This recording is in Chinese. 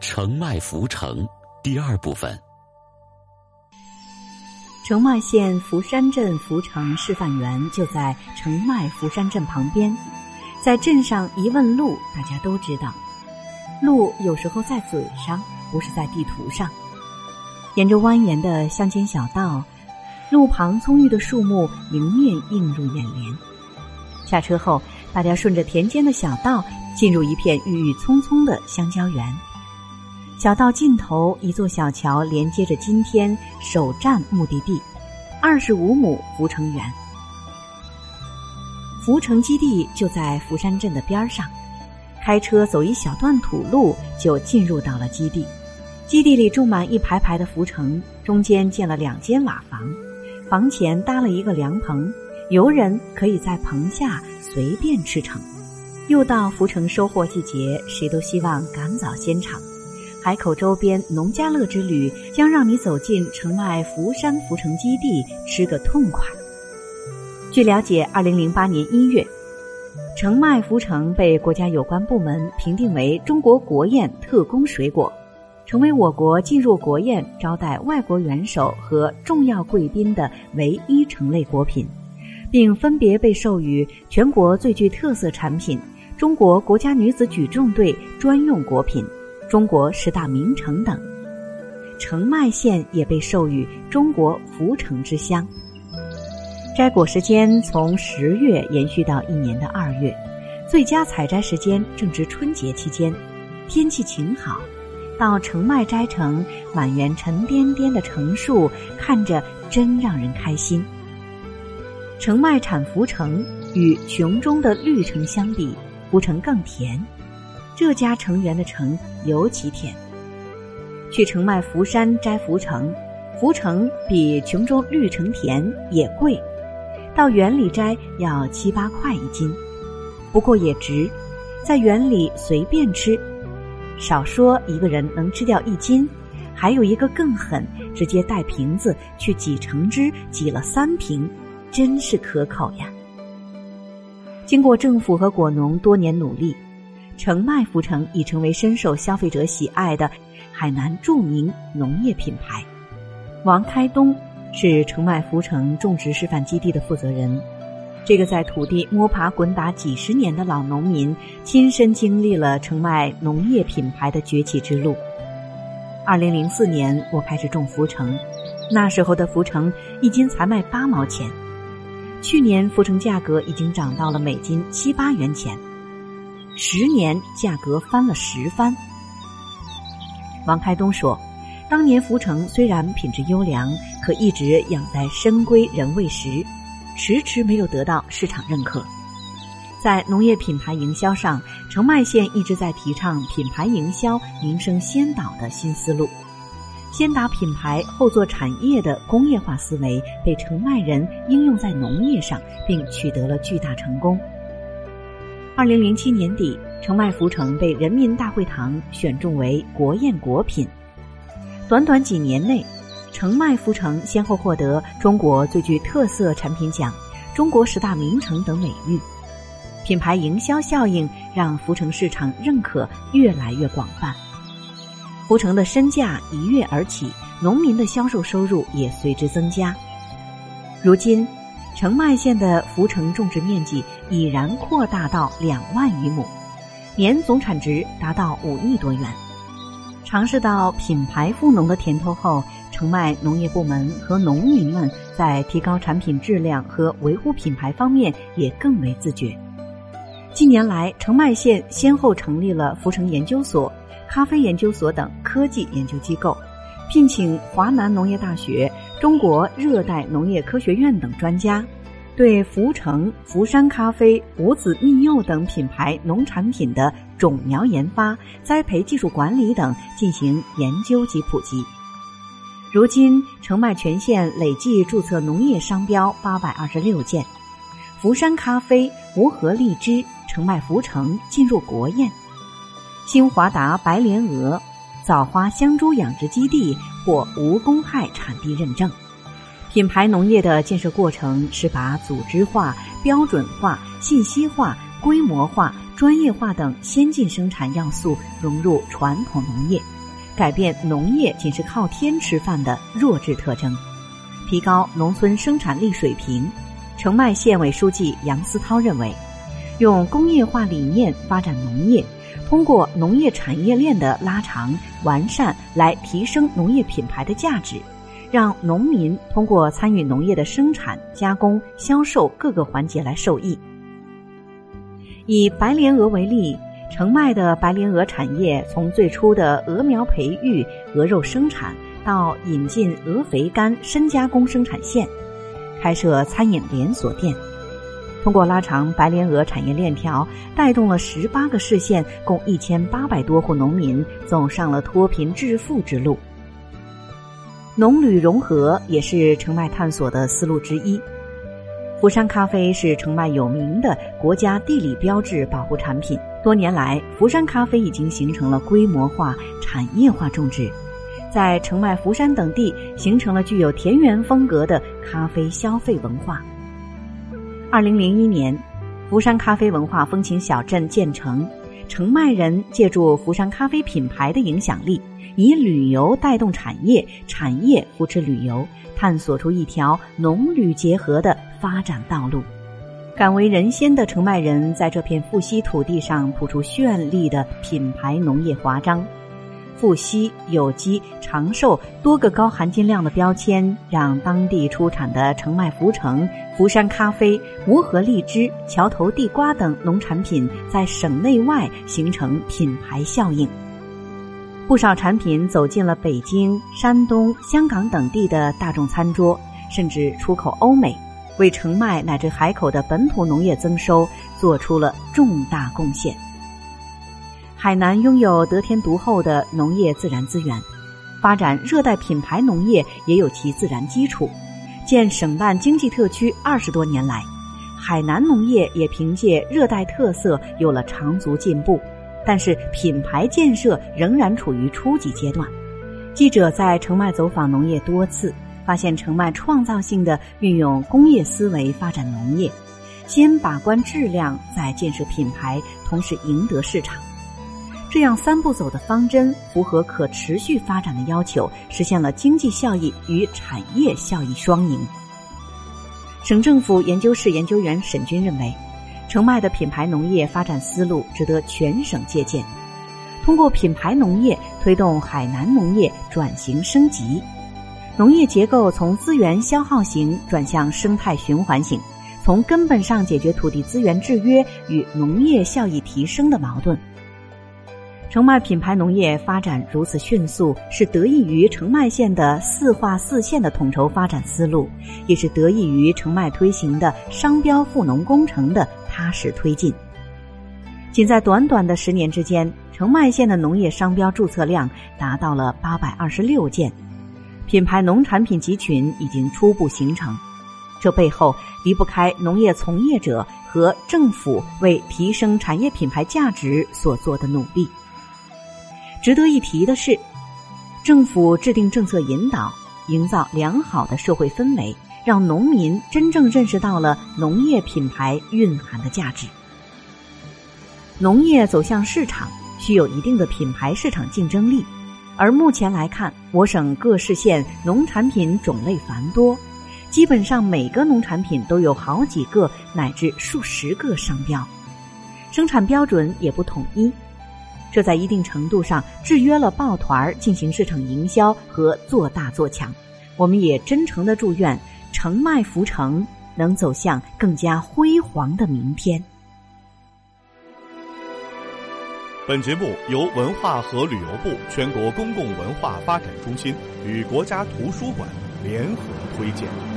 澄迈福城第二部分。澄迈县福山镇福城示范园就在澄迈福山镇旁边，在镇上一问路，大家都知道，路有时候在嘴上，不是在地图上。沿着蜿蜒的乡间小道，路旁葱郁的树木迎面映入眼帘。下车后，大家顺着田间的小道进入一片郁郁葱葱的香蕉园。小道尽头，一座小桥连接着今天首站目的地——二十五亩福城园。福城基地就在福山镇的边上，开车走一小段土路就进入到了基地。基地里种满一排排的福城，中间建了两间瓦房，房前搭了一个凉棚，游人可以在棚下随便吃橙。又到福城收获季节，谁都希望赶早先尝。海口周边农家乐之旅将让你走进澄迈福山福城基地，吃个痛快。据了解，二零零八年一月，澄迈福城被国家有关部门评定为中国国宴特供水果，成为我国进入国宴招待外国元首和重要贵宾的唯一橙类果品，并分别被授予全国最具特色产品、中国国家女子举重队专用果品。中国十大名城等，澄迈县也被授予“中国福城之乡”。摘果时间从十月延续到一年的二月，最佳采摘时间正值春节期间，天气晴好，到澄迈摘橙，满园沉甸甸的橙树，看着真让人开心。澄迈产福橙，与琼中的绿橙相比，福橙更甜。这家成员的橙尤其甜。去澄迈福山摘福橙，福橙比琼中绿橙甜，也贵，到园里摘要七八块一斤，不过也值，在园里随便吃，少说一个人能吃掉一斤，还有一个更狠，直接带瓶子去挤橙汁，挤了三瓶，真是可口呀！经过政府和果农多年努力。澄迈福城已成为深受消费者喜爱的海南著名农业品牌。王开东是澄迈福城种植示范基地的负责人。这个在土地摸爬滚打几十年的老农民，亲身经历了澄迈农业品牌的崛起之路。二零零四年，我开始种福城，那时候的福城一斤才卖八毛钱，去年福城价格已经涨到了每斤七八元钱。十年价格翻了十番。王开东说：“当年福城虽然品质优良，可一直养在深闺人未识，迟迟没有得到市场认可。在农业品牌营销上，澄迈县一直在提倡品牌营销名声先导的新思路，先打品牌后做产业的工业化思维被澄迈人应用在农业上，并取得了巨大成功。”二零零七年底，澄迈福城被人民大会堂选中为国宴果品。短短几年内，澄迈福城先后获得中国最具特色产品奖、中国十大名城等美誉。品牌营销效应让福城市场认可越来越广泛，福城的身价一跃而起，农民的销售收入也随之增加。如今。澄迈县的福城种植面积已然扩大到两万余亩，年总产值达到五亿多元。尝试到品牌富农的甜头后，澄迈农业部门和农民们在提高产品质量和维护品牌方面也更为自觉。近年来，澄迈县先后成立了福城研究所、咖啡研究所等科技研究机构。聘请华南农业大学、中国热带农业科学院等专家，对福城、福山咖啡、五子蜜柚等品牌农产品的种苗研发、栽培技术管理等进行研究及普及。如今，澄迈全县累计注册农业商标八百二十六件，福山咖啡、无核荔枝、澄迈福城进入国宴，新华达白莲鹅。枣花香猪养殖基地获无公害产地认证。品牌农业的建设过程是把组织化、标准化、信息化、规模化、专业化等先进生产要素融入传统农业，改变农业仅是靠天吃饭的弱智特征，提高农村生产力水平。澄迈县委书记杨思涛认为，用工业化理念发展农业，通过农业产业链的拉长完善来提升农业品牌的价值，让农民通过参与农业的生产、加工、销售各个环节来受益。以白莲鹅为例，澄迈的白莲鹅产业从最初的鹅苗培育、鹅肉生产，到引进鹅肥干深加工生产线。开设餐饮连锁店，通过拉长白莲鹅产业链条，带动了十八个市县共一千八百多户农民走上了脱贫致富之路。农旅融合也是澄迈探索的思路之一。福山咖啡是澄迈有名的国家地理标志保护产品，多年来，福山咖啡已经形成了规模化、产业化种植。在澄迈、福山等地形成了具有田园风格的咖啡消费文化。二零零一年，福山咖啡文化风情小镇建成，澄迈人借助福山咖啡品牌的影响力，以旅游带动产业，产业扶持旅游，探索出一条农旅结合的发展道路。敢为人先的澄迈人在这片富硒土地上铺出绚丽的品牌农业华章。富硒、有机、长寿多个高含金量的标签，让当地出产的澄迈福城、福山咖啡、无核荔枝、桥头地瓜等农产品在省内外形成品牌效应。不少产品走进了北京、山东、香港等地的大众餐桌，甚至出口欧美，为澄迈乃至海口的本土农业增收做出了重大贡献。海南拥有得天独厚的农业自然资源，发展热带品牌农业也有其自然基础。建省办经济特区二十多年来，海南农业也凭借热带特色有了长足进步，但是品牌建设仍然处于初级阶段。记者在澄迈走访农业多次，发现澄迈创造性的运用工业思维发展农业，先把关质量，再建设品牌，同时赢得市场。这样三步走的方针符合可持续发展的要求，实现了经济效益与产业效益双赢。省政府研究室研究员沈军认为，澄迈的品牌农业发展思路值得全省借鉴。通过品牌农业推动海南农业转型升级，农业结构从资源消耗型转向生态循环型，从根本上解决土地资源制约与农业效益提升的矛盾。澄迈品牌农业发展如此迅速，是得益于澄迈县的四化四县的统筹发展思路，也是得益于澄迈推行的商标富农工程的踏实推进。仅在短短的十年之间，澄迈县的农业商标注册量达到了八百二十六件，品牌农产品集群已经初步形成。这背后离不开农业从业者和政府为提升产业品牌价值所做的努力。值得一提的是，政府制定政策引导，营造良好的社会氛围，让农民真正认识到了农业品牌蕴含的价值。农业走向市场需有一定的品牌市场竞争力，而目前来看，我省各市县农产品种类繁多，基本上每个农产品都有好几个乃至数十个商标，生产标准也不统一。这在一定程度上制约了抱团进行市场营销和做大做强。我们也真诚的祝愿澄迈福城能走向更加辉煌的明天。本节目由文化和旅游部全国公共文化发展中心与国家图书馆联合推荐。